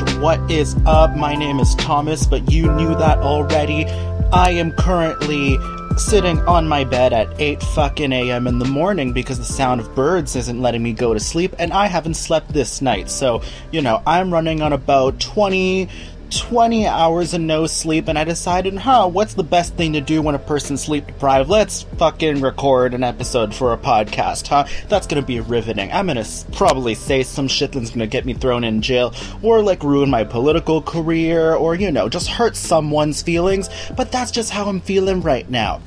What is up? My name is Thomas, but you knew that already. I am currently sitting on my bed at 8 fucking am in the morning because the sound of birds isn't letting me go to sleep, and I haven't slept this night. So, you know, I'm running on about 20 20 hours of no sleep, and I decided, huh, what's the best thing to do when a person's sleep deprived? Let's fucking record an episode for a podcast, huh? That's gonna be riveting. I'm gonna probably say some shit that's gonna get me thrown in jail, or like ruin my political career, or you know, just hurt someone's feelings, but that's just how I'm feeling right now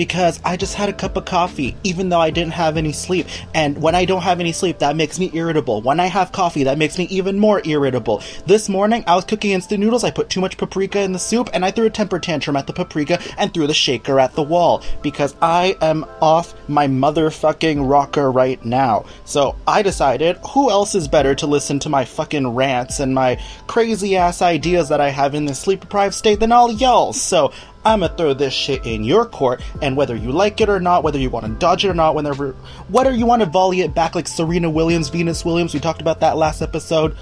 because I just had a cup of coffee, even though I didn't have any sleep. And when I don't have any sleep, that makes me irritable. When I have coffee, that makes me even more irritable. This morning, I was cooking instant noodles. I put too much paprika in the soup, and I threw a temper tantrum at the paprika and threw the shaker at the wall because I am off my motherfucking rocker right now. So I decided, who else is better to listen to my fucking rants and my crazy ass ideas that I have in this sleep deprived state than all y'all? So I'm gonna throw this shit in your court, and whether you like it or not, whether you want to dodge it or not, whenever, whether you want to volley it back like Serena Williams, Venus Williams, we talked about that last episode.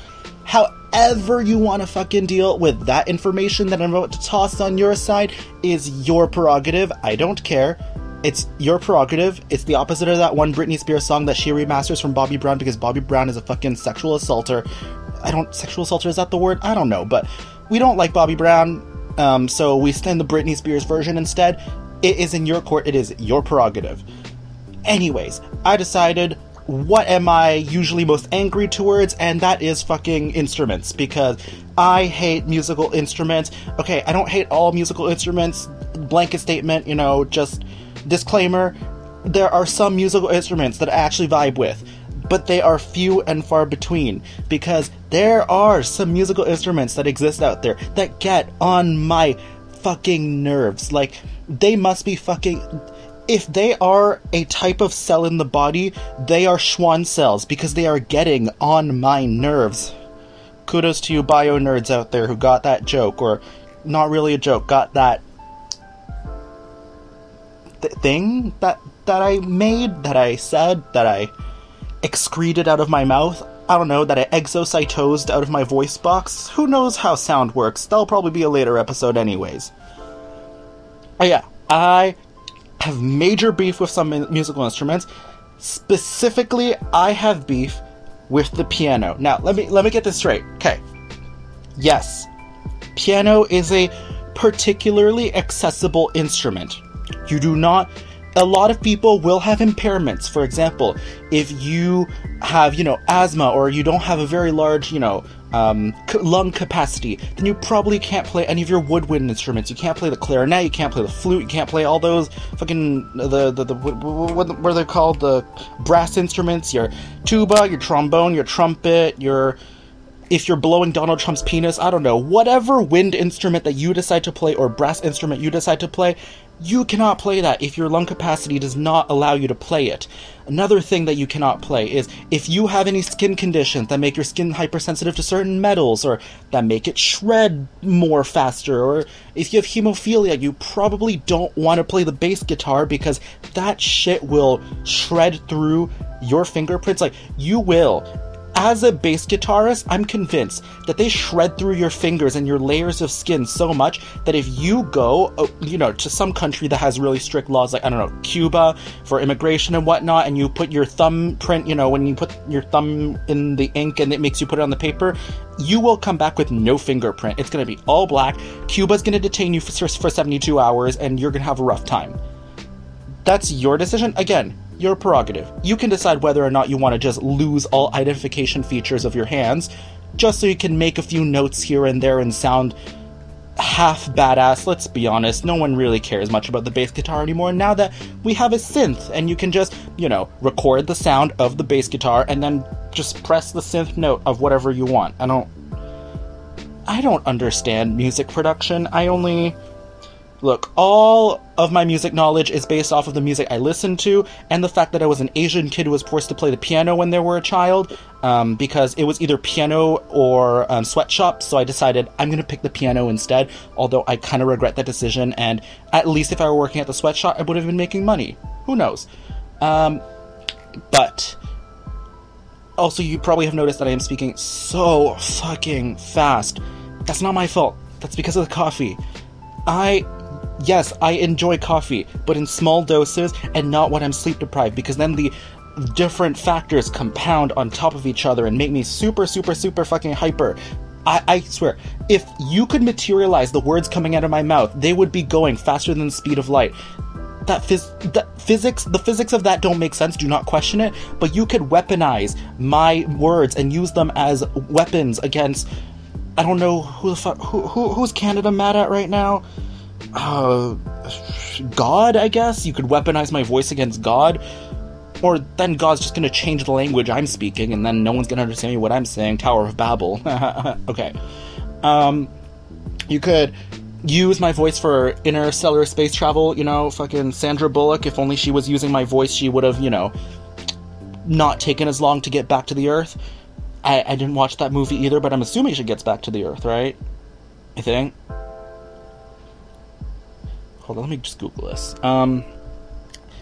However, you want to fucking deal with that information that I'm about to toss on your side is your prerogative. I don't care. It's your prerogative. It's the opposite of that one Britney Spears song that she remasters from Bobby Brown because Bobby Brown is a fucking sexual assaulter. I don't, sexual assaulter, is that the word? I don't know, but we don't like Bobby Brown. Um, so we stand the Britney Spears version instead. It is in your court. It is your prerogative. Anyways, I decided what am I usually most angry towards, and that is fucking instruments because I hate musical instruments. Okay, I don't hate all musical instruments. Blanket statement, you know, just disclaimer. There are some musical instruments that I actually vibe with but they are few and far between because there are some musical instruments that exist out there that get on my fucking nerves. Like, they must be fucking. If they are a type of cell in the body, they are Schwann cells because they are getting on my nerves. Kudos to you bio nerds out there who got that joke, or not really a joke, got that th- thing that that I made, that I said, that I excreted out of my mouth. I don't know, that I exocytosed out of my voice box. Who knows how sound works? That'll probably be a later episode, anyways. Oh, yeah, I have major beef with some musical instruments. Specifically, I have beef with the piano. Now, let me let me get this straight. Okay. Yes. Piano is a particularly accessible instrument. You do not a lot of people will have impairments. For example, if you have, you know, asthma or you don't have a very large, you know, um, lung capacity, then you probably can't play any of your woodwind instruments. You can't play the clarinet, you can't play the flute, you can't play all those fucking the the, the what, what, what are they called? The brass instruments, your tuba, your trombone, your trumpet, your if you're blowing Donald Trump's penis, I don't know, whatever wind instrument that you decide to play or brass instrument you decide to play, you cannot play that if your lung capacity does not allow you to play it. Another thing that you cannot play is if you have any skin conditions that make your skin hypersensitive to certain metals or that make it shred more faster or if you have hemophilia, you probably don't want to play the bass guitar because that shit will shred through your fingerprints like you will as a bass guitarist, I'm convinced that they shred through your fingers and your layers of skin so much that if you go, uh, you know, to some country that has really strict laws, like, I don't know, Cuba for immigration and whatnot, and you put your thumbprint, you know, when you put your thumb in the ink and it makes you put it on the paper, you will come back with no fingerprint. It's going to be all black. Cuba's going to detain you for, for 72 hours and you're going to have a rough time. That's your decision. Again, your prerogative. You can decide whether or not you want to just lose all identification features of your hands, just so you can make a few notes here and there and sound half badass. Let's be honest, no one really cares much about the bass guitar anymore now that we have a synth and you can just, you know, record the sound of the bass guitar and then just press the synth note of whatever you want. I don't I don't understand music production. I only Look, all of my music knowledge is based off of the music I listened to and the fact that I was an Asian kid who was forced to play the piano when they were a child, um, because it was either piano or um, sweatshop, so I decided I'm gonna pick the piano instead, although I kind of regret that decision, and at least if I were working at the sweatshop, I would have been making money. Who knows? Um, but also, you probably have noticed that I am speaking so fucking fast. That's not my fault. That's because of the coffee. I. Yes, I enjoy coffee, but in small doses and not when I'm sleep deprived, because then the different factors compound on top of each other and make me super, super, super fucking hyper. I, I swear, if you could materialize the words coming out of my mouth, they would be going faster than the speed of light that, phys- that physics the physics of that don't make sense do not question it but you could weaponize my words and use them as weapons against i don't know who the fuck who, who who's canada mad at right now uh god i guess you could weaponize my voice against god or then god's just gonna change the language i'm speaking and then no one's gonna understand me what i'm saying tower of babel okay um you could use my voice for interstellar space travel, you know, fucking Sandra Bullock. If only she was using my voice, she would have, you know, not taken as long to get back to the Earth. I, I didn't watch that movie either, but I'm assuming she gets back to the Earth, right? I think. Hold on, let me just Google this. Um,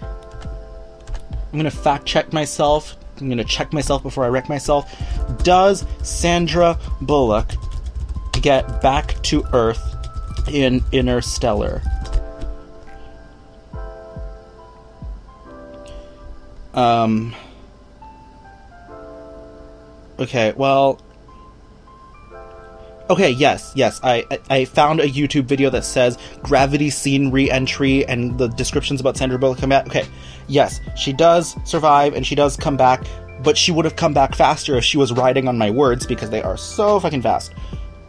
I'm gonna fact check myself. I'm gonna check myself before I wreck myself. Does Sandra Bullock get back to Earth in Interstellar. Um. Okay, well. Okay, yes, yes. I, I found a YouTube video that says gravity scene re-entry and the descriptions about Sandra Bullock come back. Okay, yes, she does survive and she does come back, but she would have come back faster if she was riding on my words because they are so fucking fast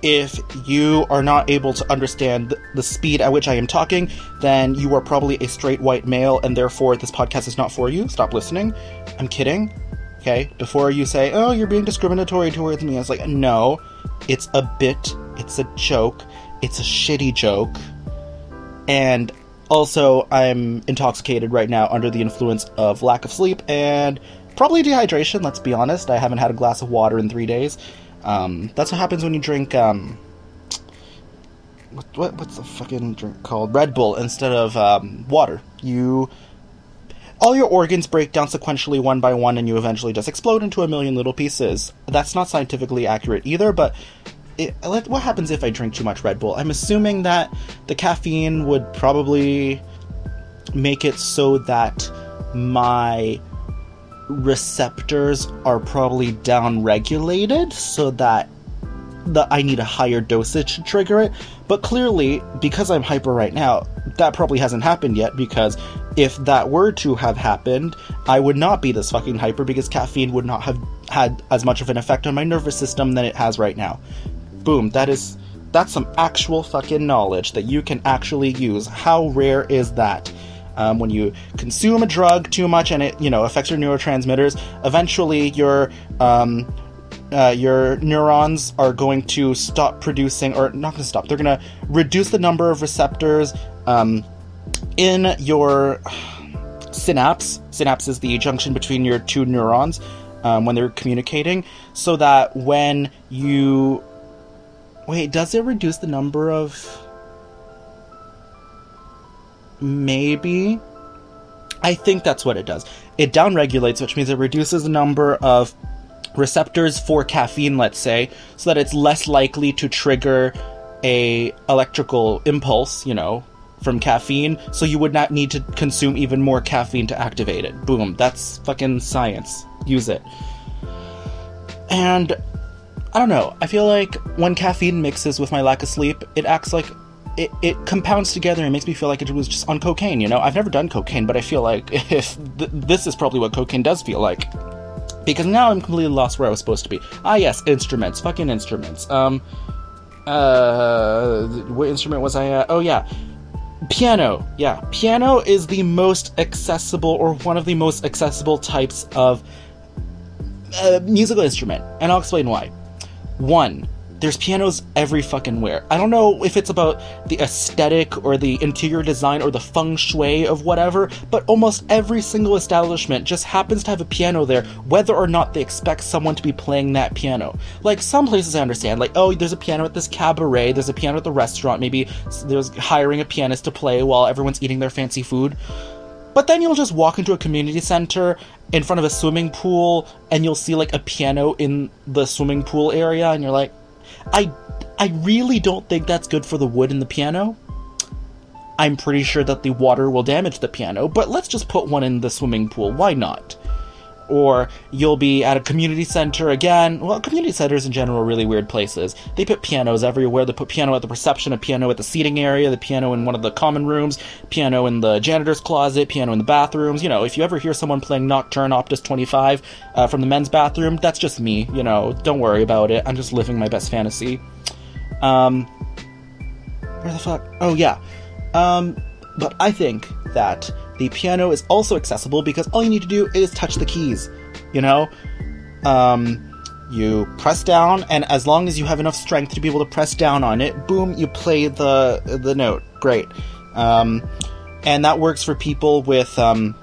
if you are not able to understand the speed at which I am talking, then you are probably a straight white male, and therefore this podcast is not for you. Stop listening. I'm kidding. Okay? Before you say, oh, you're being discriminatory towards me, I was like, no, it's a bit, it's a joke, it's a shitty joke. And also, I'm intoxicated right now under the influence of lack of sleep and probably dehydration, let's be honest. I haven't had a glass of water in three days. Um, that's what happens when you drink. Um, what, what what's the fucking drink called? Red Bull instead of um, water. You all your organs break down sequentially one by one, and you eventually just explode into a million little pieces. That's not scientifically accurate either, but it, what happens if I drink too much Red Bull? I'm assuming that the caffeine would probably make it so that my receptors are probably down regulated so that the, I need a higher dosage to trigger it. But clearly, because I'm hyper right now, that probably hasn't happened yet because if that were to have happened, I would not be this fucking hyper because caffeine would not have had as much of an effect on my nervous system than it has right now. Boom, that is that's some actual fucking knowledge that you can actually use. How rare is that? Um, when you consume a drug too much and it, you know, affects your neurotransmitters, eventually your um, uh, your neurons are going to stop producing, or not going to stop. They're going to reduce the number of receptors um, in your synapse. Synapse is the junction between your two neurons um, when they're communicating, so that when you wait, does it reduce the number of Maybe. I think that's what it does. It downregulates, which means it reduces the number of receptors for caffeine, let's say, so that it's less likely to trigger a electrical impulse, you know, from caffeine, so you would not need to consume even more caffeine to activate it. Boom, that's fucking science. Use it. And I don't know, I feel like when caffeine mixes with my lack of sleep, it acts like it, it compounds together and makes me feel like it was just on cocaine, you know? I've never done cocaine, but I feel like if th- this is probably what cocaine does feel like. Because now I'm completely lost where I was supposed to be. Ah, yes, instruments. Fucking instruments. Um, uh, what instrument was I at? Oh, yeah. Piano. Yeah. Piano is the most accessible, or one of the most accessible types of uh, musical instrument. And I'll explain why. One, there's pianos every fucking where. I don't know if it's about the aesthetic or the interior design or the feng shui of whatever, but almost every single establishment just happens to have a piano there, whether or not they expect someone to be playing that piano. Like some places I understand, like, oh, there's a piano at this cabaret, there's a piano at the restaurant, maybe there's hiring a pianist to play while everyone's eating their fancy food. But then you'll just walk into a community center in front of a swimming pool and you'll see like a piano in the swimming pool area and you're like, I I really don't think that's good for the wood in the piano. I'm pretty sure that the water will damage the piano, but let's just put one in the swimming pool. Why not? Or you'll be at a community center again. Well, community centers in general are really weird places. They put pianos everywhere. They put piano at the reception, a piano at the seating area, the piano in one of the common rooms, piano in the janitor's closet, piano in the bathrooms. You know, if you ever hear someone playing Nocturne Opus 25 uh, from the men's bathroom, that's just me. You know, don't worry about it. I'm just living my best fantasy. Um, where the fuck? Oh, yeah. Um, but I think that the piano is also accessible because all you need to do is touch the keys. You know, um, you press down, and as long as you have enough strength to be able to press down on it, boom, you play the the note. Great, um, and that works for people with um,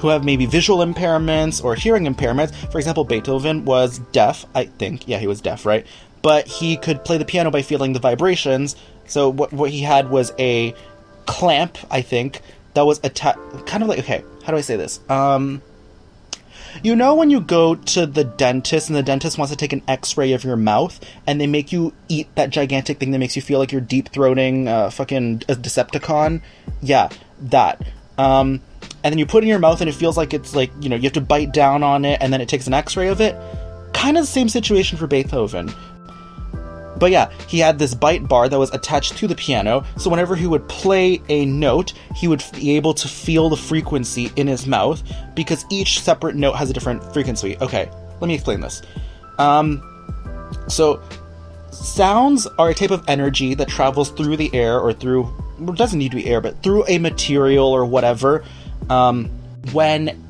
who have maybe visual impairments or hearing impairments. For example, Beethoven was deaf. I think, yeah, he was deaf, right? But he could play the piano by feeling the vibrations. So what what he had was a clamp, I think, that was attached. Kind of like okay, how do I say this? Um, you know when you go to the dentist and the dentist wants to take an X-ray of your mouth and they make you eat that gigantic thing that makes you feel like you're deep throating uh, fucking a Decepticon? Yeah, that. Um, and then you put it in your mouth and it feels like it's like you know you have to bite down on it and then it takes an X-ray of it. Kind of the same situation for Beethoven. But yeah, he had this bite bar that was attached to the piano, so whenever he would play a note, he would be able to feel the frequency in his mouth because each separate note has a different frequency. Okay, let me explain this. Um, so, sounds are a type of energy that travels through the air or through, well, doesn't need to be air, but through a material or whatever. Um, when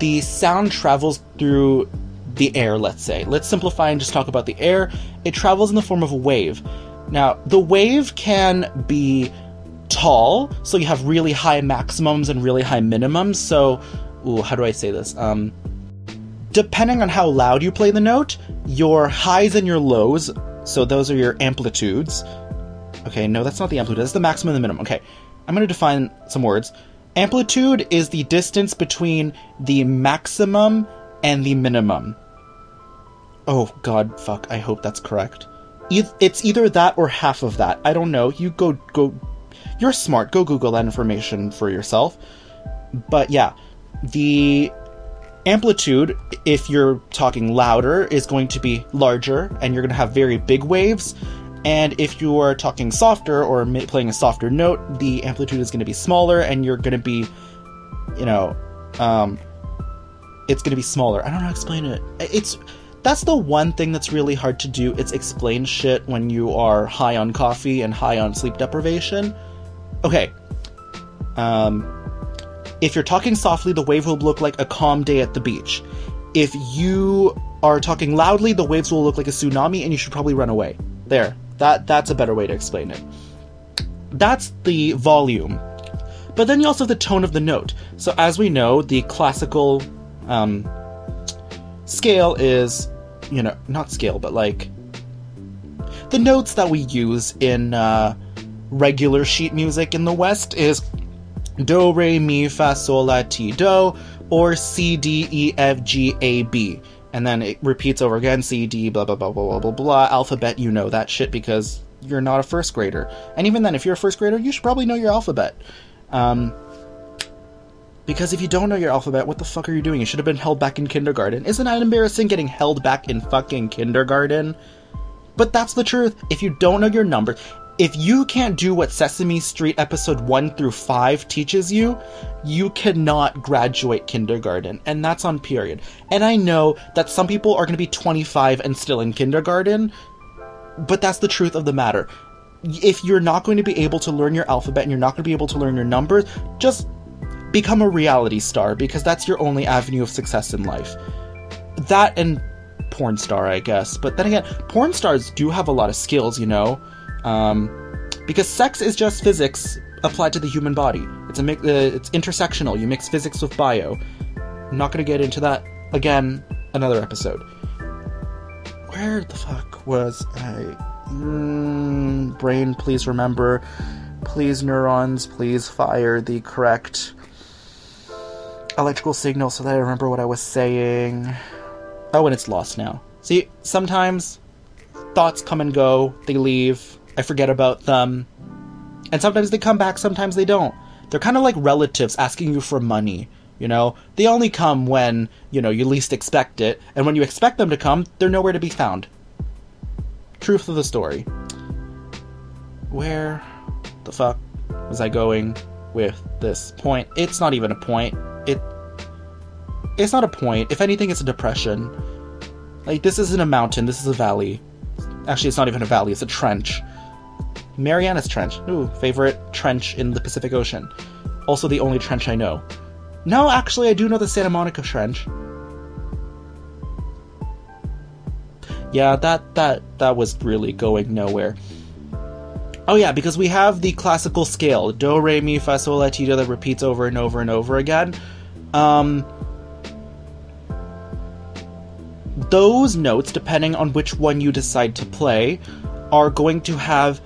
the sound travels through the air, let's say. Let's simplify and just talk about the air. It travels in the form of a wave. Now, the wave can be tall, so you have really high maximums and really high minimums. So, ooh, how do I say this? Um, depending on how loud you play the note, your highs and your lows, so those are your amplitudes. Okay, no, that's not the amplitude, that's the maximum and the minimum. Okay, I'm to define some words. Amplitude is the distance between the maximum and the minimum. Oh god, fuck. I hope that's correct. It's either that or half of that. I don't know. You go go. You're smart. Go Google that information for yourself. But yeah, the amplitude, if you're talking louder, is going to be larger, and you're going to have very big waves. And if you are talking softer or playing a softer note, the amplitude is going to be smaller, and you're going to be, you know, um, it's going to be smaller. I don't know how to explain it. It's that's the one thing that's really hard to do. It's explain shit when you are high on coffee and high on sleep deprivation. Okay. Um, if you're talking softly, the wave will look like a calm day at the beach. If you are talking loudly, the waves will look like a tsunami and you should probably run away. There. That that's a better way to explain it. That's the volume. But then you also have the tone of the note. So as we know, the classical um, scale is you know, not scale, but like the notes that we use in uh, regular sheet music in the West is do, re, mi, fa, sol, la, ti, do, or C, D, E, F, G, A, B. And then it repeats over again C, D, blah, blah, blah, blah, blah, blah, blah. Alphabet, you know that shit because you're not a first grader. And even then, if you're a first grader, you should probably know your alphabet. Um, because if you don't know your alphabet, what the fuck are you doing? You should have been held back in kindergarten. Isn't that embarrassing getting held back in fucking kindergarten? But that's the truth. If you don't know your numbers, if you can't do what Sesame Street episode 1 through 5 teaches you, you cannot graduate kindergarten. And that's on period. And I know that some people are going to be 25 and still in kindergarten, but that's the truth of the matter. If you're not going to be able to learn your alphabet and you're not going to be able to learn your numbers, just become a reality star because that's your only avenue of success in life. That and porn star, I guess. But then again, porn stars do have a lot of skills, you know, um, because sex is just physics applied to the human body. It's a uh, it's intersectional. You mix physics with bio. I'm not gonna get into that again. Another episode. Where the fuck was I? Mm, brain, please remember. Please, neurons, please fire the correct electrical signal so that I remember what I was saying. Oh, and it's lost now. See, sometimes thoughts come and go, they leave, I forget about them, and sometimes they come back, sometimes they don't. They're kind of like relatives asking you for money. You know, they only come when, you know, you least expect it, and when you expect them to come, they're nowhere to be found. Truth of the story. Where the fuck was I going with this point? It's not even a point. It it's not a point. If anything, it's a depression. Like this isn't a mountain. This is a valley. Actually, it's not even a valley. It's a trench. Marianas Trench. Ooh, favorite trench in the Pacific Ocean. Also, the only trench I know. No, actually, I do know the Santa Monica Trench. Yeah, that that that was really going nowhere. Oh yeah, because we have the classical scale do re mi fa sol la ti do that repeats over and over and over again. Um, those notes, depending on which one you decide to play, are going to have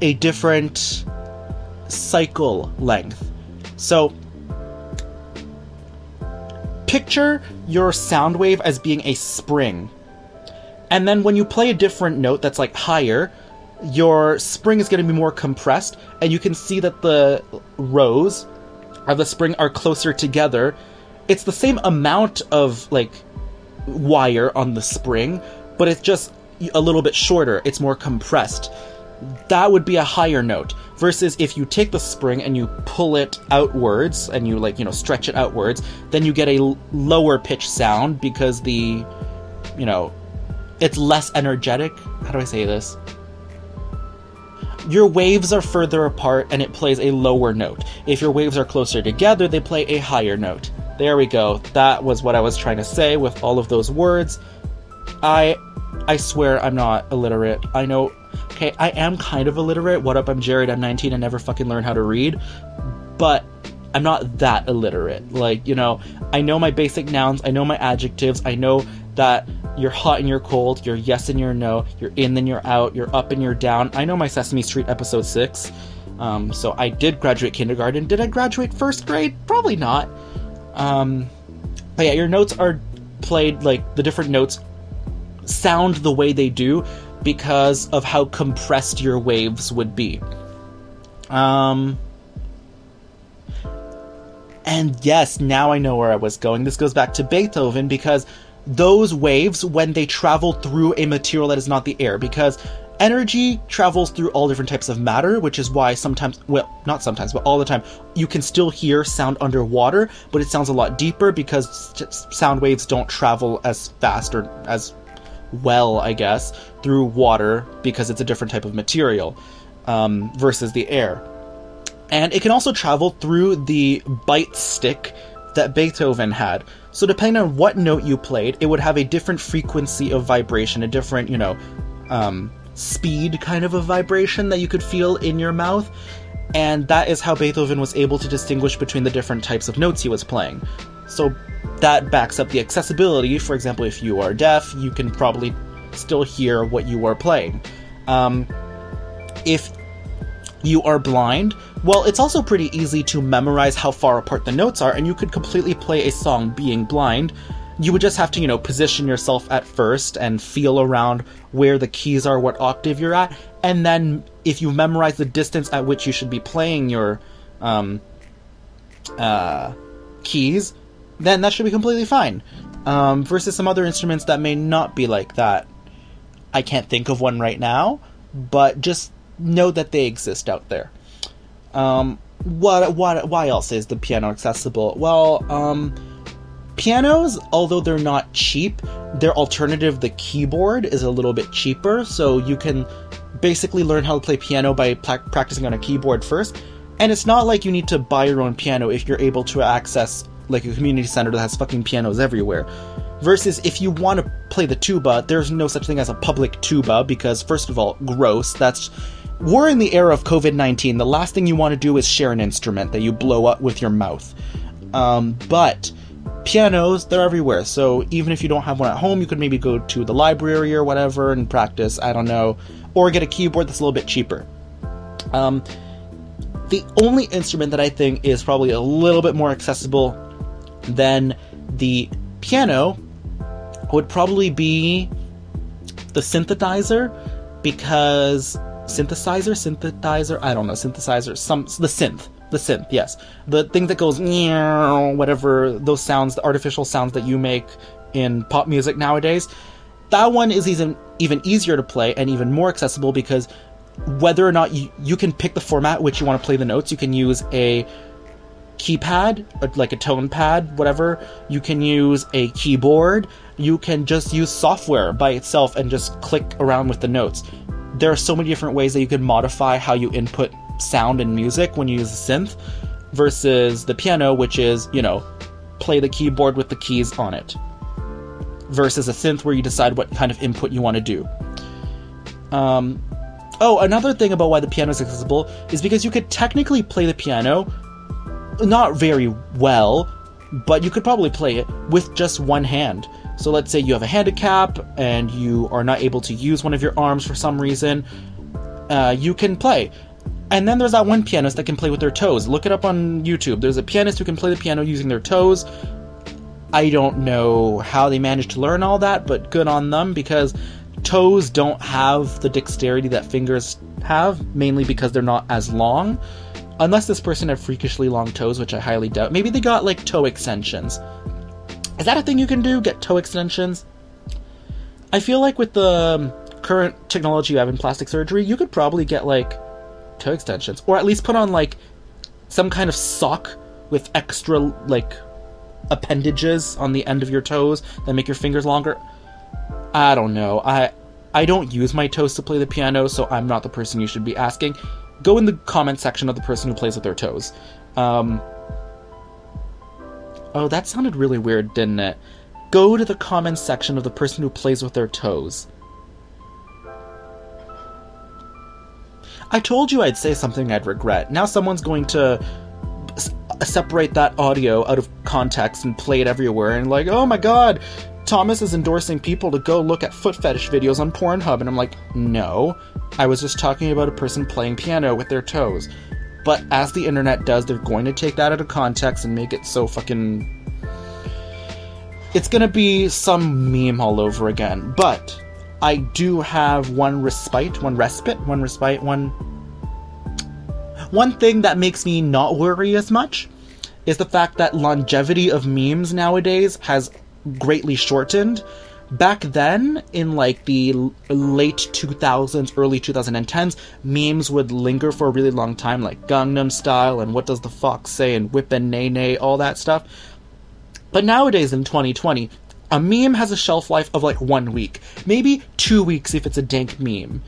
a different cycle length. So, picture your sound wave as being a spring. And then when you play a different note that's like higher, your spring is going to be more compressed, and you can see that the rows of the spring are closer together. It's the same amount of like wire on the spring, but it's just a little bit shorter. It's more compressed. That would be a higher note. Versus if you take the spring and you pull it outwards and you like, you know, stretch it outwards, then you get a lower pitch sound because the, you know, it's less energetic. How do I say this? Your waves are further apart and it plays a lower note. If your waves are closer together, they play a higher note. There we go. That was what I was trying to say with all of those words. I I swear I'm not illiterate. I know okay, I am kind of illiterate. What up? I'm Jared. I'm 19 and never fucking learned how to read. But I'm not that illiterate. Like, you know, I know my basic nouns, I know my adjectives, I know that you're hot and you're cold, you're yes and you're no, you're in and you're out, you're up and you're down. I know my Sesame Street episode 6. Um, so I did graduate kindergarten. Did I graduate first grade? Probably not. Um, but yeah, your notes are played like the different notes sound the way they do because of how compressed your waves would be. Um, and yes, now I know where I was going. This goes back to Beethoven because those waves, when they travel through a material that is not the air, because energy travels through all different types of matter, which is why sometimes, well, not sometimes, but all the time, you can still hear sound underwater, but it sounds a lot deeper because sound waves don't travel as fast or as well, I guess, through water because it's a different type of material um, versus the air. And it can also travel through the bite stick that Beethoven had. So depending on what note you played, it would have a different frequency of vibration, a different, you know, um, speed kind of a vibration that you could feel in your mouth. And that is how Beethoven was able to distinguish between the different types of notes he was playing. So that backs up the accessibility. For example, if you are deaf, you can probably still hear what you are playing. Um, if you are blind, well, it's also pretty easy to memorize how far apart the notes are, and you could completely play a song being blind. You would just have to, you know, position yourself at first and feel around where the keys are, what octave you're at, and then if you memorize the distance at which you should be playing your um, uh, keys, then that should be completely fine. Um, versus some other instruments that may not be like that. I can't think of one right now, but just know that they exist out there. Um, what, what, why else is the piano accessible? Well, um, pianos, although they're not cheap, their alternative, the keyboard, is a little bit cheaper, so you can basically learn how to play piano by pra- practicing on a keyboard first. And it's not like you need to buy your own piano if you're able to access like a community center that has fucking pianos everywhere. Versus if you want to play the tuba, there's no such thing as a public tuba because, first of all, gross. That's. We're in the era of COVID 19. The last thing you want to do is share an instrument that you blow up with your mouth. Um, but pianos, they're everywhere. So even if you don't have one at home, you could maybe go to the library or whatever and practice. I don't know. Or get a keyboard that's a little bit cheaper. Um, the only instrument that I think is probably a little bit more accessible than the piano would probably be the synthesizer because synthesizer, synthesizer, I don't know, synthesizer, some the synth, the synth, yes, the thing that goes whatever those sounds, the artificial sounds that you make in pop music nowadays. That one is even even easier to play and even more accessible because whether or not you, you can pick the format which you want to play the notes, you can use a keypad, like a tone pad, whatever. You can use a keyboard. You can just use software by itself and just click around with the notes. There are so many different ways that you can modify how you input sound and music when you use a synth versus the piano, which is, you know, play the keyboard with the keys on it. Versus a synth where you decide what kind of input you want to do. Um, oh, another thing about why the piano is accessible is because you could technically play the piano not very well, but you could probably play it with just one hand. So let's say you have a handicap and you are not able to use one of your arms for some reason, uh, you can play. And then there's that one pianist that can play with their toes. Look it up on YouTube. There's a pianist who can play the piano using their toes. I don't know how they managed to learn all that, but good on them because toes don't have the dexterity that fingers have, mainly because they're not as long. Unless this person had freakishly long toes, which I highly doubt. Maybe they got like toe extensions. Is that a thing you can do? Get toe extensions? I feel like with the um, current technology you have in plastic surgery, you could probably get like toe extensions, or at least put on like some kind of sock with extra like appendages on the end of your toes that make your fingers longer. I don't know. I I don't use my toes to play the piano, so I'm not the person you should be asking go in the comment section of the person who plays with their toes. Um, oh, that sounded really weird, didn't it? Go to the comments section of the person who plays with their toes. I told you I'd say something I'd regret. Now someone's going to s- separate that audio out of context and play it everywhere and like, oh my god, Thomas is endorsing people to go look at foot fetish videos on Pornhub. And I'm like, no, I was just talking about a person playing piano with their toes. But as the internet does, they're going to take that out of context and make it so fucking. It's gonna be some meme all over again. But I do have one respite, one respite, one respite, one. One thing that makes me not worry as much is the fact that longevity of memes nowadays has greatly shortened. Back then, in like the late 2000s, early 2010s, memes would linger for a really long time, like Gangnam Style and What Does the Fox Say and Whip and Nae Nae, all that stuff. But nowadays, in 2020, a meme has a shelf life of like one week, maybe two weeks if it's a dank meme.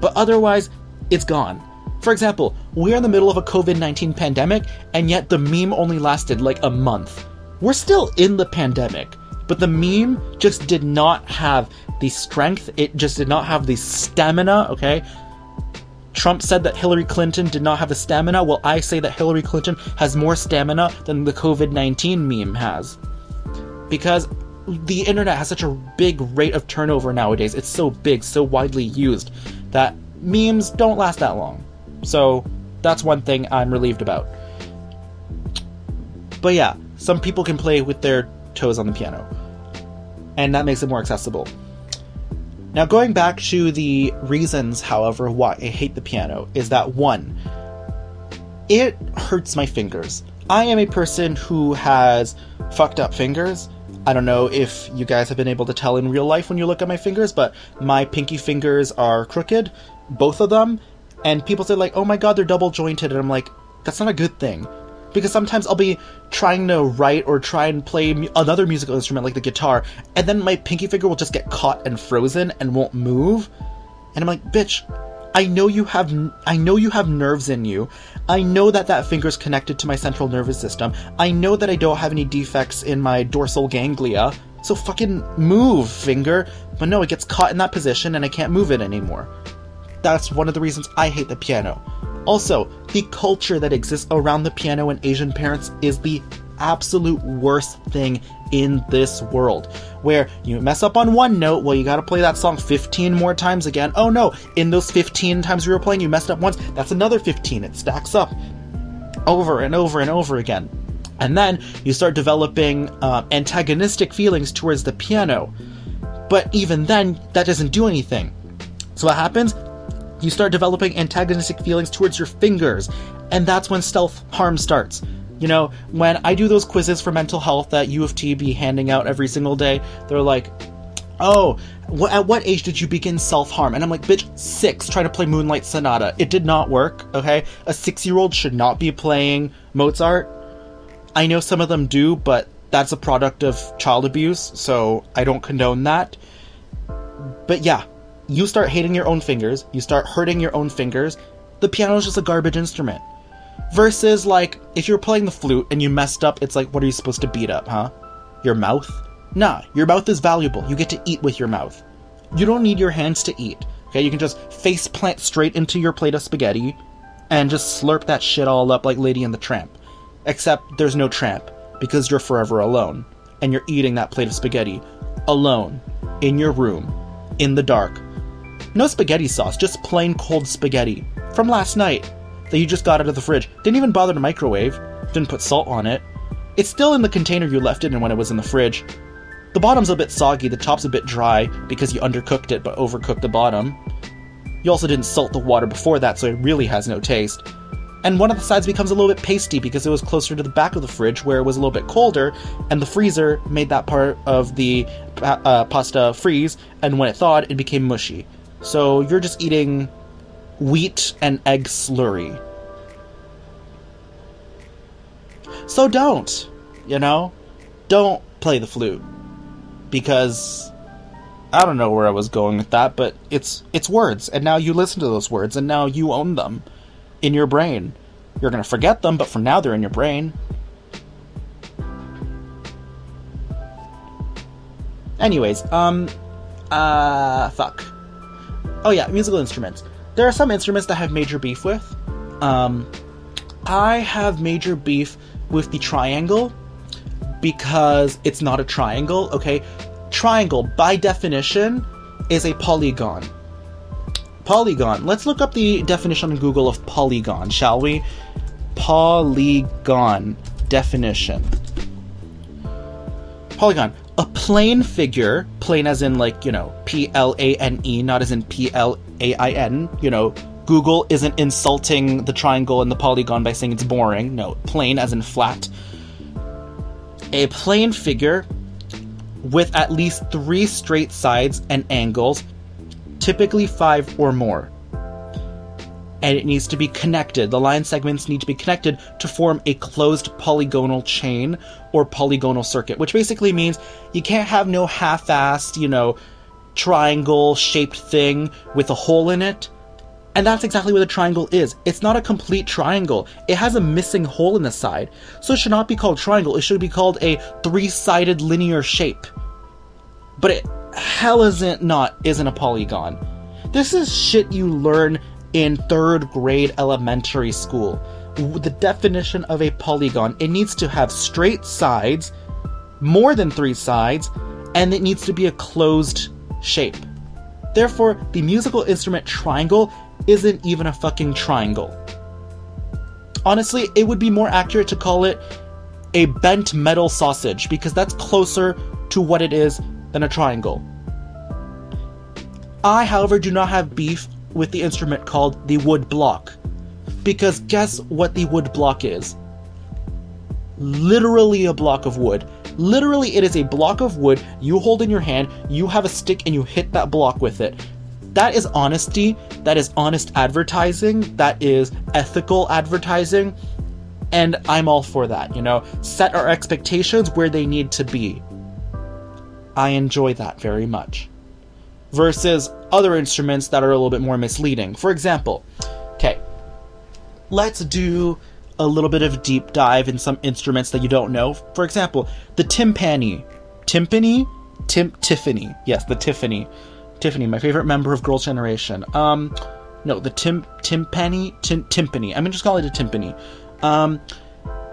But otherwise, it's gone. For example, we're in the middle of a COVID 19 pandemic, and yet the meme only lasted like a month. We're still in the pandemic, but the meme just did not have the strength, it just did not have the stamina, okay? Trump said that Hillary Clinton did not have the stamina. Well, I say that Hillary Clinton has more stamina than the COVID 19 meme has. Because the internet has such a big rate of turnover nowadays. It's so big, so widely used, that memes don't last that long. So, that's one thing I'm relieved about. But yeah, some people can play with their toes on the piano, and that makes it more accessible. Now, going back to the reasons, however, why I hate the piano is that one, it hurts my fingers. I am a person who has fucked up fingers. I don't know if you guys have been able to tell in real life when you look at my fingers, but my pinky fingers are crooked, both of them. And people say, like, oh my god, they're double jointed. And I'm like, that's not a good thing because sometimes I'll be trying to write or try and play another musical instrument like the guitar, and then my pinky finger will just get caught and frozen and won't move. And I'm like, bitch, I know you have I know you have nerves in you. I know that that finger is connected to my central nervous system. I know that I don't have any defects in my dorsal ganglia. So fucking move, finger. But no, it gets caught in that position and I can't move it anymore. That's one of the reasons I hate the piano. Also, the culture that exists around the piano and Asian parents is the absolute worst thing in this world. Where you mess up on one note, well, you gotta play that song 15 more times again. Oh no, in those 15 times you were playing, you messed up once, that's another 15. It stacks up over and over and over again. And then you start developing uh, antagonistic feelings towards the piano. But even then, that doesn't do anything. So what happens? You start developing antagonistic feelings towards your fingers, and that's when self harm starts. You know, when I do those quizzes for mental health that U of T be handing out every single day, they're like, oh, wh- at what age did you begin self harm? And I'm like, bitch, six, trying to play Moonlight Sonata. It did not work, okay? A six year old should not be playing Mozart. I know some of them do, but that's a product of child abuse, so I don't condone that. But yeah, you start hating your own fingers, you start hurting your own fingers. The piano is just a garbage instrument. Versus, like, if you're playing the flute and you messed up, it's like, what are you supposed to beat up, huh? Your mouth? Nah, your mouth is valuable. You get to eat with your mouth. You don't need your hands to eat. Okay, you can just face plant straight into your plate of spaghetti and just slurp that shit all up like Lady and the Tramp. Except there's no tramp because you're forever alone and you're eating that plate of spaghetti alone in your room in the dark. No spaghetti sauce, just plain cold spaghetti from last night that you just got out of the fridge. Didn't even bother to microwave, didn't put salt on it. It's still in the container you left it in when it was in the fridge. The bottom's a bit soggy, the top's a bit dry because you undercooked it but overcooked the bottom. You also didn't salt the water before that, so it really has no taste. And one of the sides becomes a little bit pasty because it was closer to the back of the fridge where it was a little bit colder, and the freezer made that part of the uh, pasta freeze, and when it thawed, it became mushy. So you're just eating wheat and egg slurry. So don't, you know? Don't play the flute. Because I don't know where I was going with that, but it's it's words, and now you listen to those words, and now you own them in your brain. You're gonna forget them, but for now they're in your brain. Anyways, um, uh, fuck. Oh yeah, musical instruments. There are some instruments that I have major beef with. Um, I have major beef with the triangle because it's not a triangle, okay? Triangle, by definition, is a polygon. Polygon. Let's look up the definition on Google of polygon, shall we? Polygon definition. Polygon. A plane figure, plane as in like, you know, P L A N E, not as in P L A I N, you know, Google isn't insulting the triangle and the polygon by saying it's boring. No, plane as in flat. A plane figure with at least three straight sides and angles, typically five or more. And it needs to be connected. The line segments need to be connected to form a closed polygonal chain or polygonal circuit, which basically means you can't have no half assed, you know, triangle shaped thing with a hole in it. And that's exactly what a triangle is. It's not a complete triangle. It has a missing hole in the side. So it should not be called triangle. It should be called a three-sided linear shape. But it hell isn't not isn't a polygon. This is shit you learn in 3rd grade elementary school. The definition of a polygon, it needs to have straight sides, more than 3 sides, and it needs to be a closed shape. Therefore, the musical instrument triangle isn't even a fucking triangle. Honestly, it would be more accurate to call it a bent metal sausage because that's closer to what it is than a triangle. I, however, do not have beef with the instrument called the wood block. Because guess what the wood block is? Literally a block of wood. Literally, it is a block of wood you hold in your hand, you have a stick, and you hit that block with it. That is honesty. That is honest advertising. That is ethical advertising. And I'm all for that, you know? Set our expectations where they need to be. I enjoy that very much. Versus other instruments that are a little bit more misleading. For example, okay, let's do a little bit of deep dive in some instruments that you don't know. For example, the timpani. Timpani? Tim Tiffany. Yes, the Tiffany. Tiffany, my favorite member of Girls' Generation. Um, no, the tim timpani, tim, timpani. I'm just calling it a timpani. Um,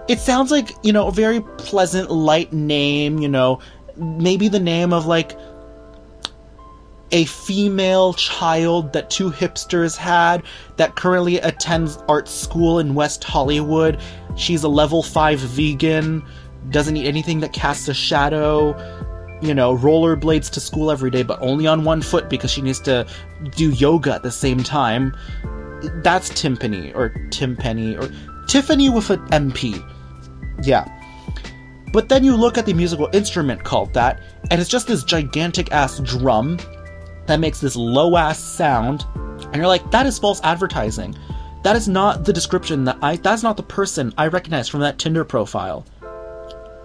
it sounds like you know a very pleasant, light name. You know, maybe the name of like a female child that two hipsters had that currently attends art school in West Hollywood. she's a level 5 vegan, doesn't eat anything that casts a shadow, you know, rollerblades to school every day, but only on one foot because she needs to do yoga at the same time. That's Timpani, or Timpani, or Tiffany with an MP. Yeah. But then you look at the musical instrument called that, and it's just this gigantic ass drum that makes this low ass sound, and you're like, that is false advertising. That is not the description that I, that's not the person I recognize from that Tinder profile.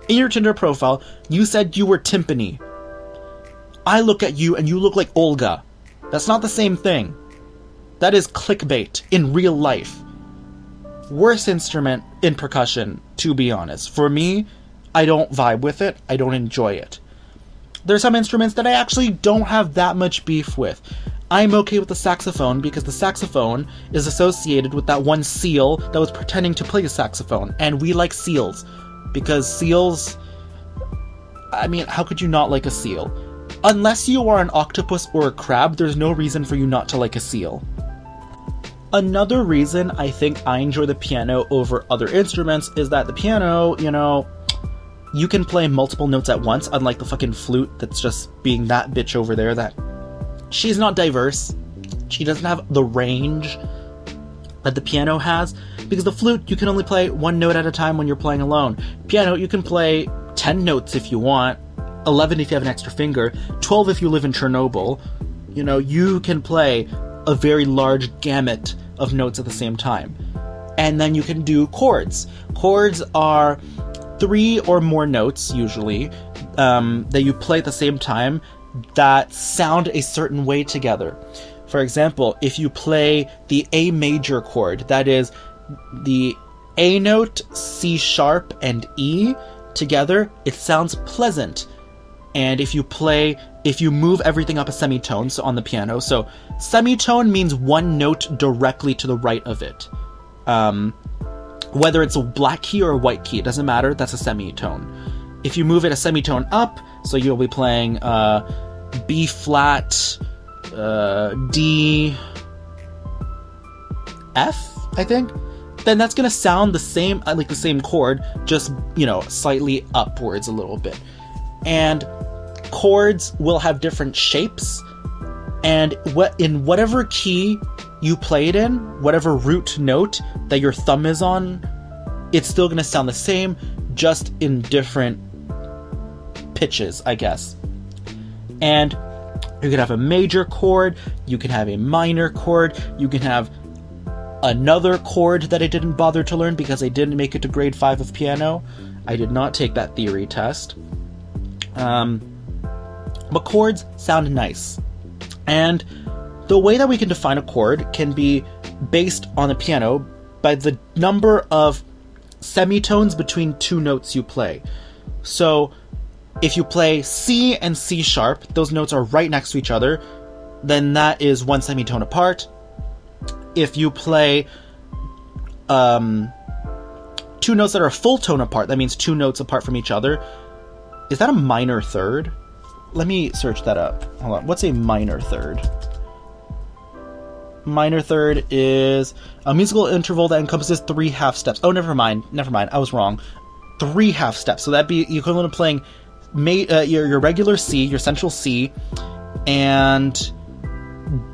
In your Tinder profile, you said you were Timpani. I look at you and you look like Olga. That's not the same thing. That is clickbait in real life. Worst instrument in percussion, to be honest. For me, I don't vibe with it, I don't enjoy it. There's some instruments that I actually don't have that much beef with. I'm okay with the saxophone because the saxophone is associated with that one seal that was pretending to play the saxophone, and we like seals because seals. I mean, how could you not like a seal? Unless you are an octopus or a crab, there's no reason for you not to like a seal. Another reason I think I enjoy the piano over other instruments is that the piano, you know, you can play multiple notes at once, unlike the fucking flute that's just being that bitch over there that she's not diverse. She doesn't have the range that the piano has because the flute you can only play one note at a time when you're playing alone. Piano you can play 10 notes if you want, 11 if you have an extra finger, 12 if you live in Chernobyl. You know, you can play a very large gamut of notes at the same time. And then you can do chords. Chords are three or more notes, usually, um, that you play at the same time that sound a certain way together. For example, if you play the A major chord, that is the A note, C sharp, and E together, it sounds pleasant. And if you play, if you move everything up a semitone, so on the piano, so semitone means one note directly to the right of it. Um, whether it's a black key or a white key, it doesn't matter, that's a semitone. If you move it a semitone up, so you'll be playing uh, B flat, uh, D, F, I think, then that's gonna sound the same, uh, like the same chord, just you know, slightly upwards a little bit. And chords will have different shapes, and what in whatever key you play it in, whatever root note that your thumb is on, it's still gonna sound the same, just in different pitches, I guess. And you can have a major chord, you can have a minor chord, you can have another chord that I didn't bother to learn because I didn't make it to grade 5 of piano. I did not take that theory test. Um, but chords sound nice. And the way that we can define a chord can be based on the piano by the number of semitones between two notes you play. So if you play C and C sharp, those notes are right next to each other, then that is one semitone apart. If you play um, two notes that are full tone apart, that means two notes apart from each other. Is that a minor third? Let me search that up. Hold on. What's a minor third? Minor third is a musical interval that encompasses three half steps. Oh, never mind. Never mind. I was wrong. Three half steps. So that'd be equivalent of playing ma- uh, your, your regular C, your central C, and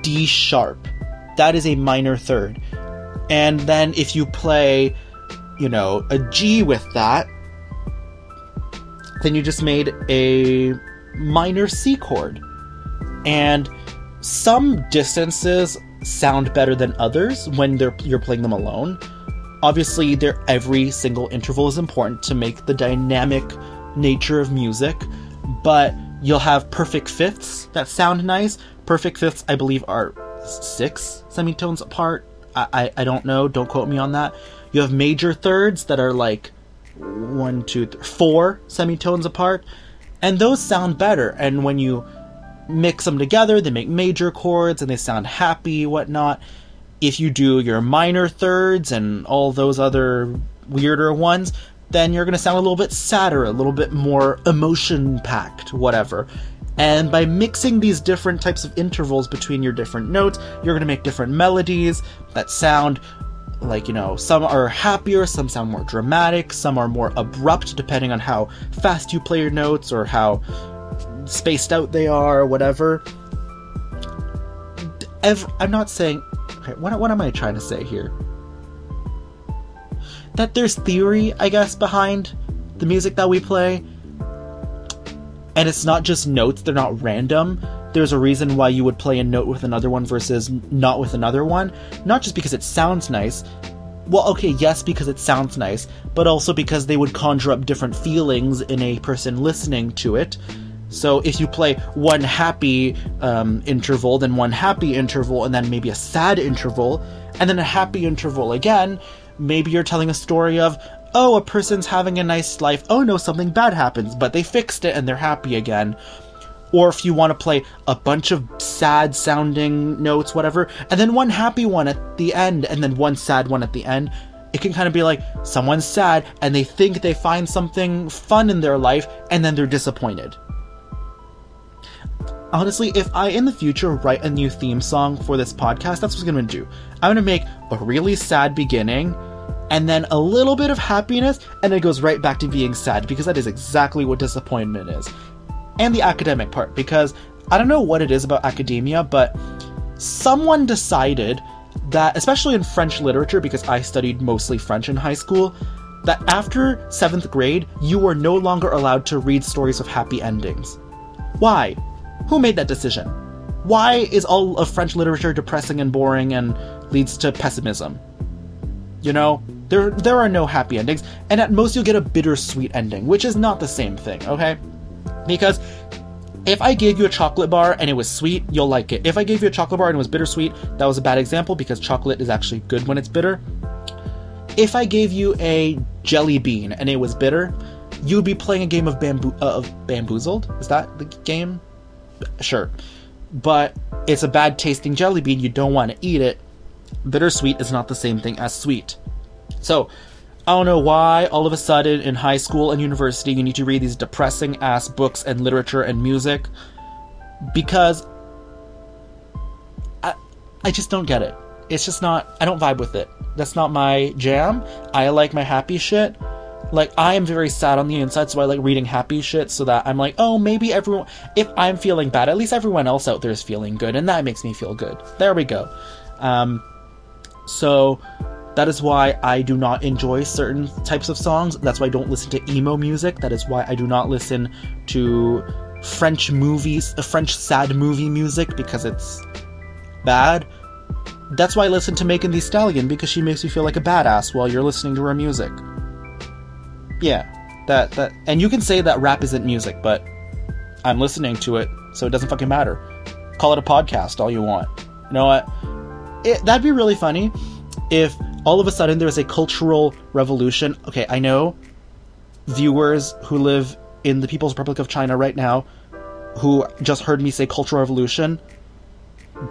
D sharp. That is a minor third. And then if you play, you know, a G with that, then you just made a minor C chord. And some distances sound better than others when you're playing them alone. Obviously, every single interval is important to make the dynamic nature of music, but you'll have perfect fifths that sound nice. Perfect fifths, I believe, are six semitones apart. I, I, I don't know. Don't quote me on that. You have major thirds that are like one, two, th- four semitones apart, and those sound better. And when you mix them together, they make major chords and they sound happy, whatnot. If you do your minor thirds and all those other weirder ones, then you're going to sound a little bit sadder, a little bit more emotion packed, whatever. And by mixing these different types of intervals between your different notes, you're going to make different melodies that sound like you know some are happier some sound more dramatic some are more abrupt depending on how fast you play your notes or how spaced out they are or whatever. Ev- i'm not saying okay, what, what am i trying to say here? That there's theory i guess behind the music that we play and it's not just notes they're not random there's a reason why you would play a note with another one versus not with another one. Not just because it sounds nice. Well, okay, yes, because it sounds nice, but also because they would conjure up different feelings in a person listening to it. So if you play one happy um, interval, then one happy interval, and then maybe a sad interval, and then a happy interval again, maybe you're telling a story of, oh, a person's having a nice life. Oh no, something bad happens, but they fixed it and they're happy again or if you want to play a bunch of sad sounding notes, whatever, and then one happy one at the end, and then one sad one at the end. It can kind of be like someone's sad and they think they find something fun in their life and then they're disappointed. Honestly, if I in the future write a new theme song for this podcast, that's what I'm to do. I'm to make a really sad beginning and then a little bit of happiness, and it goes right back to being sad because that is exactly what disappointment is and the academic part because I don't know what it is about academia, but someone decided that, especially in French literature, because I studied mostly French in high school, that after seventh grade, you were no longer allowed to read stories of happy endings. Why? Who made that decision? Why is all of French literature depressing and boring and leads to pessimism? You know, there there are no happy endings, and at most you'll get a bittersweet ending, which is not the same thing, okay? Because if I gave you a chocolate bar and it was sweet, you'll like it. If I gave you a chocolate bar and it was bittersweet, that was a bad example because chocolate is actually good when it's bitter. If I gave you a jelly bean and it was bitter, you'd be playing a game of bamboo uh, of bamboozled. Is that the game? Sure. But it's a bad tasting jelly bean, you don't want to eat it. Bittersweet is not the same thing as sweet. So, I don't know why all of a sudden in high school and university you need to read these depressing ass books and literature and music because I I just don't get it. It's just not I don't vibe with it. That's not my jam. I like my happy shit. Like I am very sad on the inside, so I like reading happy shit so that I'm like, oh, maybe everyone if I'm feeling bad, at least everyone else out there is feeling good, and that makes me feel good. There we go. Um so that is why I do not enjoy certain types of songs. That's why I don't listen to emo music. That is why I do not listen to French movies, uh, French sad movie music because it's bad. That's why I listen to Megan Thee Stallion because she makes me feel like a badass while you're listening to her music. Yeah, that that and you can say that rap isn't music, but I'm listening to it, so it doesn't fucking matter. Call it a podcast all you want. You know what? It, that'd be really funny if all of a sudden there's a cultural revolution. Okay, I know viewers who live in the People's Republic of China right now who just heard me say cultural revolution.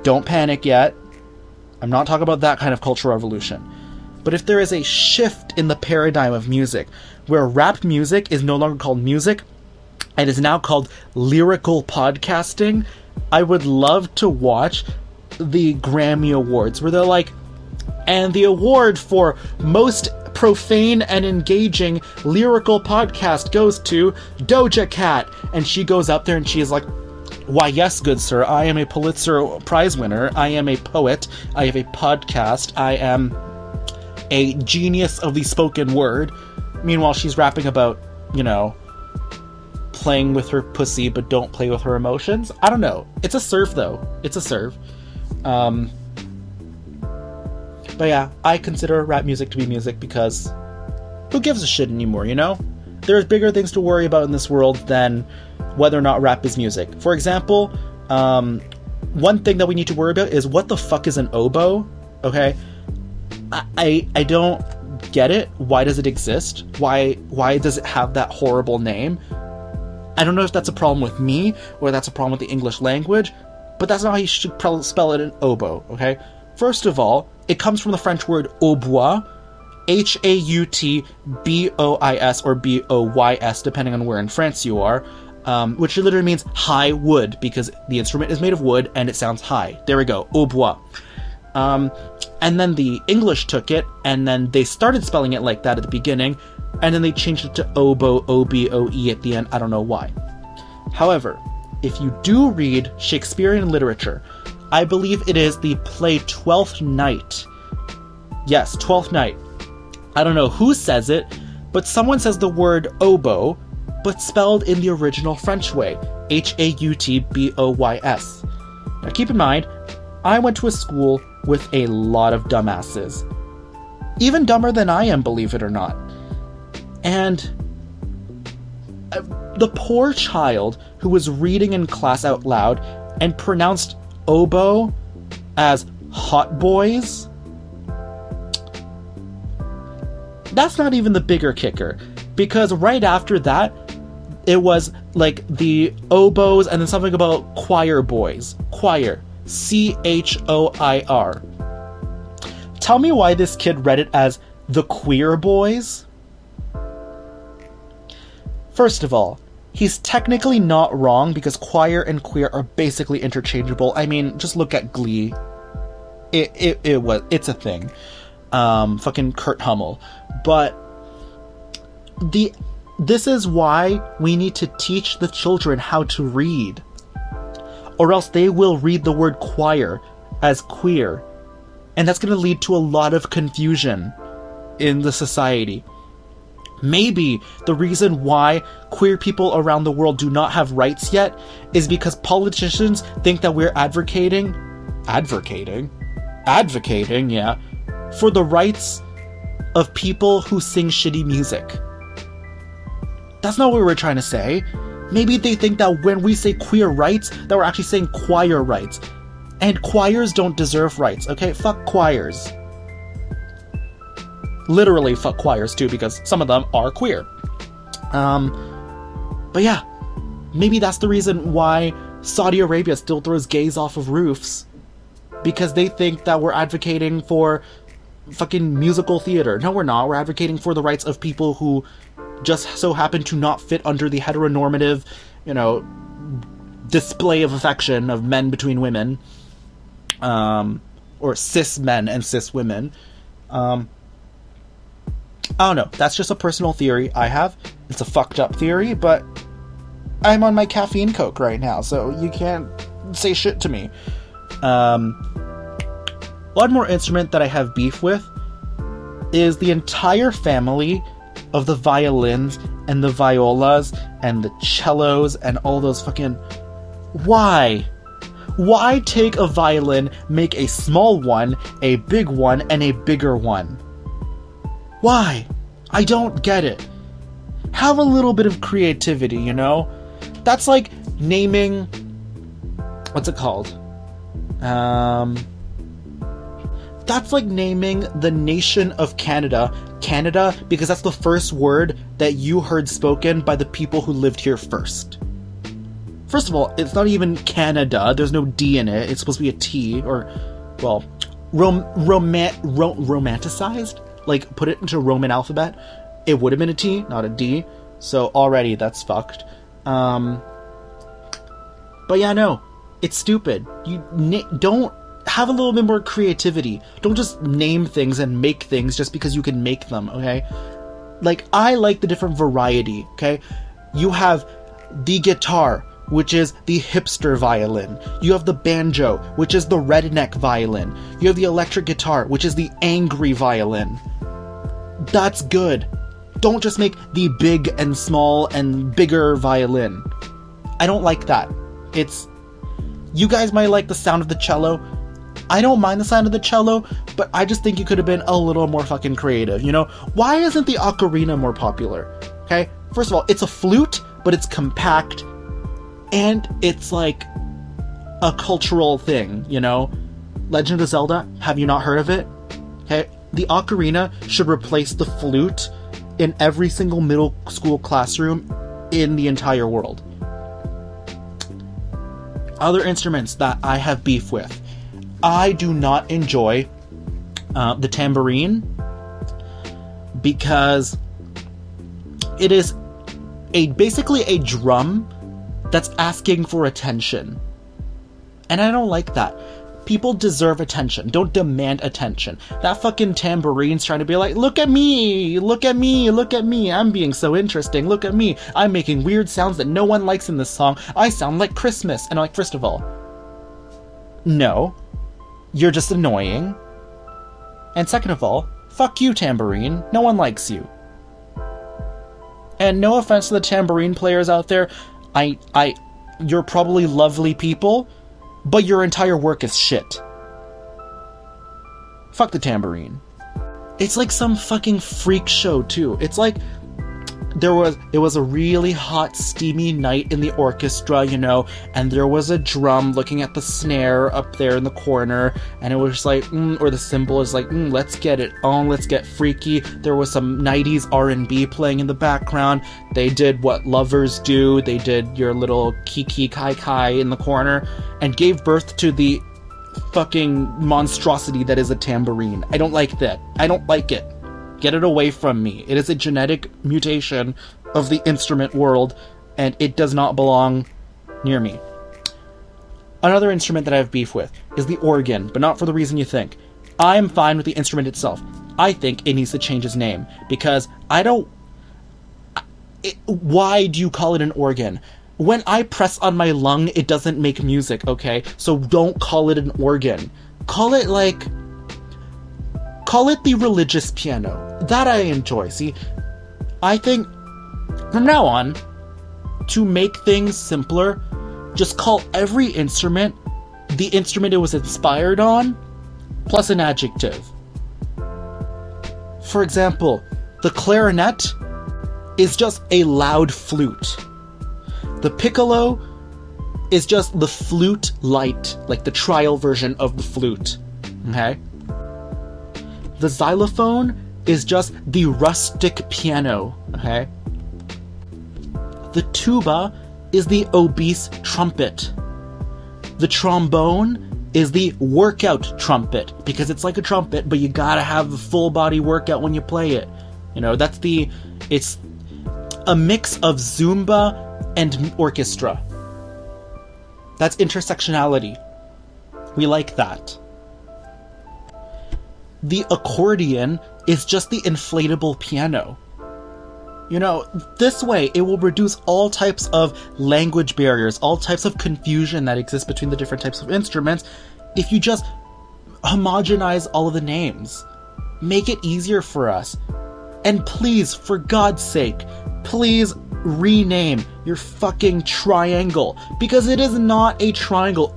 Don't panic yet. I'm not talking about that kind of cultural revolution. But if there is a shift in the paradigm of music, where rap music is no longer called music and is now called lyrical podcasting, I would love to watch the Grammy Awards where they're like, and the award for most profane and engaging lyrical podcast goes to Doja Cat. And she goes up there and she is like, why, yes, good sir, I am a Pulitzer Prize winner. I am a poet. I have a podcast. I am a genius of the spoken word. Meanwhile, she's rapping about, you know, playing with her pussy, but don't play with her emotions. I don't know. It's a serve, though. It's a serve. Um, but yeah, I consider rap music to be music because who gives a shit anymore, you know? There's bigger things to worry about in this world than whether or not rap is music. For example, um, one thing that we need to worry about is what the fuck is an oboe? Okay, I, I I don't get it. Why does it exist? Why why does it have that horrible name? I don't know if that's a problem with me or that's a problem with the English language, but that's not how you should spell it in oboe. Okay, first of all, it comes from the French word hautbois, H A U T B O I S or B O Y S, depending on where in France you are, um, which literally means high wood because the instrument is made of wood and it sounds high. There we go, hautbois. Um, and then the English took it, and then they started spelling it like that at the beginning, and then they changed it to oboe, O B O E at the end. I don't know why. However, if you do read Shakespearean literature, I believe it is the play Twelfth Night. Yes, Twelfth Night. I don't know who says it, but someone says the word oboe, but spelled in the original French way H A U T B O Y S. Now keep in mind, I went to a school with a lot of dumbasses. Even dumber than I am, believe it or not. And uh, the poor child who was reading in class out loud and pronounced oboe as hot boys. That's not even the bigger kicker, because right after that, it was like the oboes and then something about choir boys. Choir. C H O I R. Tell me why this kid read it as the queer boys? First of all, he's technically not wrong because choir and queer are basically interchangeable. I mean, just look at Glee. It it, it was it's a thing. Um, fucking Kurt Hummel. But the this is why we need to teach the children how to read. Or else they will read the word choir as queer. And that's going to lead to a lot of confusion in the society. Maybe the reason why queer people around the world do not have rights yet is because politicians think that we're advocating, advocating, advocating, yeah, for the rights of people who sing shitty music. That's not what we're trying to say. Maybe they think that when we say queer rights, that we're actually saying choir rights. And choirs don't deserve rights, okay? Fuck choirs literally fuck choirs too, because some of them are queer. Um, but yeah, maybe that's the reason why Saudi Arabia still throws gays off of roofs because they think that we're advocating for fucking musical theater. No, we're not. We're advocating for the rights of people who just so happen to not fit under the heteronormative, you know, display of affection of men between women, um, or cis men and cis women. Um, I don't know. That's just a personal theory I have. It's a fucked up theory, but I'm on my caffeine coke right now, so you can't say shit to me. Um, one more instrument that I have beef with is the entire family of the violins and the violas and the cellos and all those fucking. Why? Why take a violin, make a small one, a big one, and a bigger one? Why? I don't get it. Have a little bit of creativity, you know? That's like naming. What's it called? Um. That's like naming the nation of Canada Canada because that's the first word that you heard spoken by the people who lived here first. First of all, it's not even Canada. There's no D in it. It's supposed to be a T or, well, rom- romant- ro- romanticized like put it into Roman alphabet, it would have been a T, not a D. So already that's fucked. Um, but yeah, no, it's stupid. You na- don't have a little bit more creativity. Don't just name things and make things just because you can make them. Okay, like I like the different variety. Okay, you have the guitar, which is the hipster violin. You have the banjo, which is the redneck violin. You have the electric guitar, which is the angry violin that's good. Don't just make the big and small and bigger violin. I don't like that. It's. You guys might like the sound of the cello. I don't mind the sound of the cello, but I just think you could have been a little more fucking creative. You know? Why isn't the ocarina more popular? Okay? First of all, it's a flute, but it's compact, and it's like a cultural thing, you know? Legend of Zelda, have you not heard of it? Okay? The ocarina should replace the flute in every single middle school classroom in the entire world. Other instruments that I have beef with. I do not enjoy uh, the tambourine because it is a basically a drum that's asking for attention. And I don't like that. People deserve attention. Don't demand attention. That fucking tambourine's trying to be like, look at me, look at me, look at me. I'm being so interesting. Look at me. I'm making weird sounds that no one likes in this song. I sound like Christmas. And I'm like, first of all, no, you're just annoying. And second of all, fuck you, tambourine. No one likes you. And no offense to the tambourine players out there, I, I, you're probably lovely people, but your entire work is shit. Fuck the tambourine. It's like some fucking freak show too. It's like there was it was a really hot steamy night in the orchestra you know and there was a drum looking at the snare up there in the corner and it was like mm, or the cymbal is like mm, let's get it on let's get freaky. There was some 90s r&b playing in the background. They did what lovers do. They did your little kiki kai kai in the corner and gave birth to the fucking monstrosity that is a tambourine. I don't like that. I don't like it Get it away from me. It is a genetic mutation of the instrument world, and it does not belong near me. Another instrument that I have beef with is the organ, but not for the reason you think. I am fine with the instrument itself. I think it needs to change its name because I don't. It, why do you call it an organ? When I press on my lung, it doesn't make music, okay? So don't call it an organ. Call it like Call it the religious piano. That I enjoy. See, I think from now on, to make things simpler, just call every instrument the instrument it was inspired on, plus an adjective. For example, the clarinet is just a loud flute. The piccolo is just the flute light, like the trial version of the flute. Okay? The xylophone is just the rustic piano, okay? The tuba is the obese trumpet. The trombone is the workout trumpet because it's like a trumpet, but you gotta have the full body workout when you play it. You know, that's the. It's a mix of Zumba and orchestra. That's intersectionality. We like that the accordion is just the inflatable piano. You know, this way it will reduce all types of language barriers, all types of confusion that exists between the different types of instruments if you just homogenize all of the names. Make it easier for us. And please, for God's sake, please rename your fucking triangle because it is not a triangle.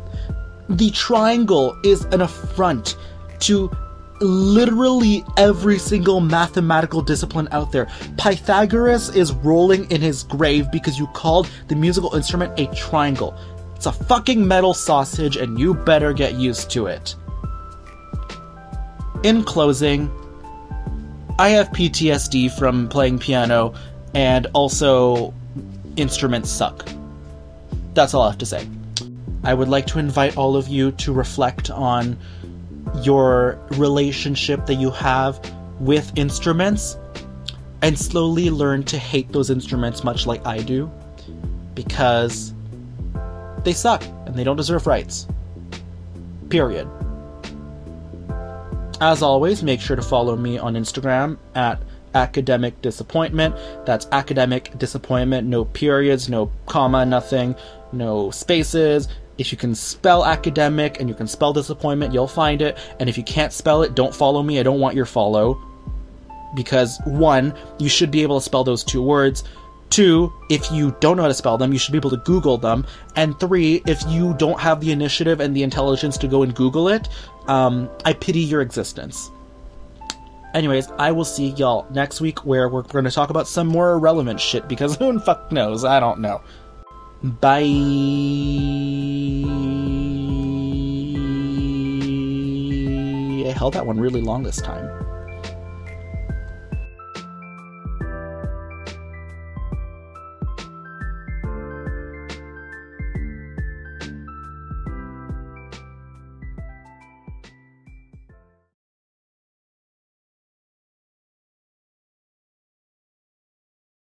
The triangle is an affront to literally every single mathematical discipline out there. Pythagoras is rolling in his grave because you called the musical instrument a triangle. It's a fucking metal sausage and you better get used to it. In closing, I have PTSD from playing piano and also instruments suck. That's all I have to say. I would like to invite all of you to reflect on your relationship that you have with instruments and slowly learn to hate those instruments much like I do because they suck and they don't deserve rights. Period. As always, make sure to follow me on Instagram at academic disappointment. That's academic disappointment, no periods, no comma, nothing, no spaces, if you can spell academic and you can spell disappointment, you'll find it. And if you can't spell it, don't follow me. I don't want your follow. Because, one, you should be able to spell those two words. Two, if you don't know how to spell them, you should be able to Google them. And three, if you don't have the initiative and the intelligence to go and Google it, um, I pity your existence. Anyways, I will see y'all next week where we're going to talk about some more irrelevant shit because who the fuck knows? I don't know. Bye. I held that one really long this time.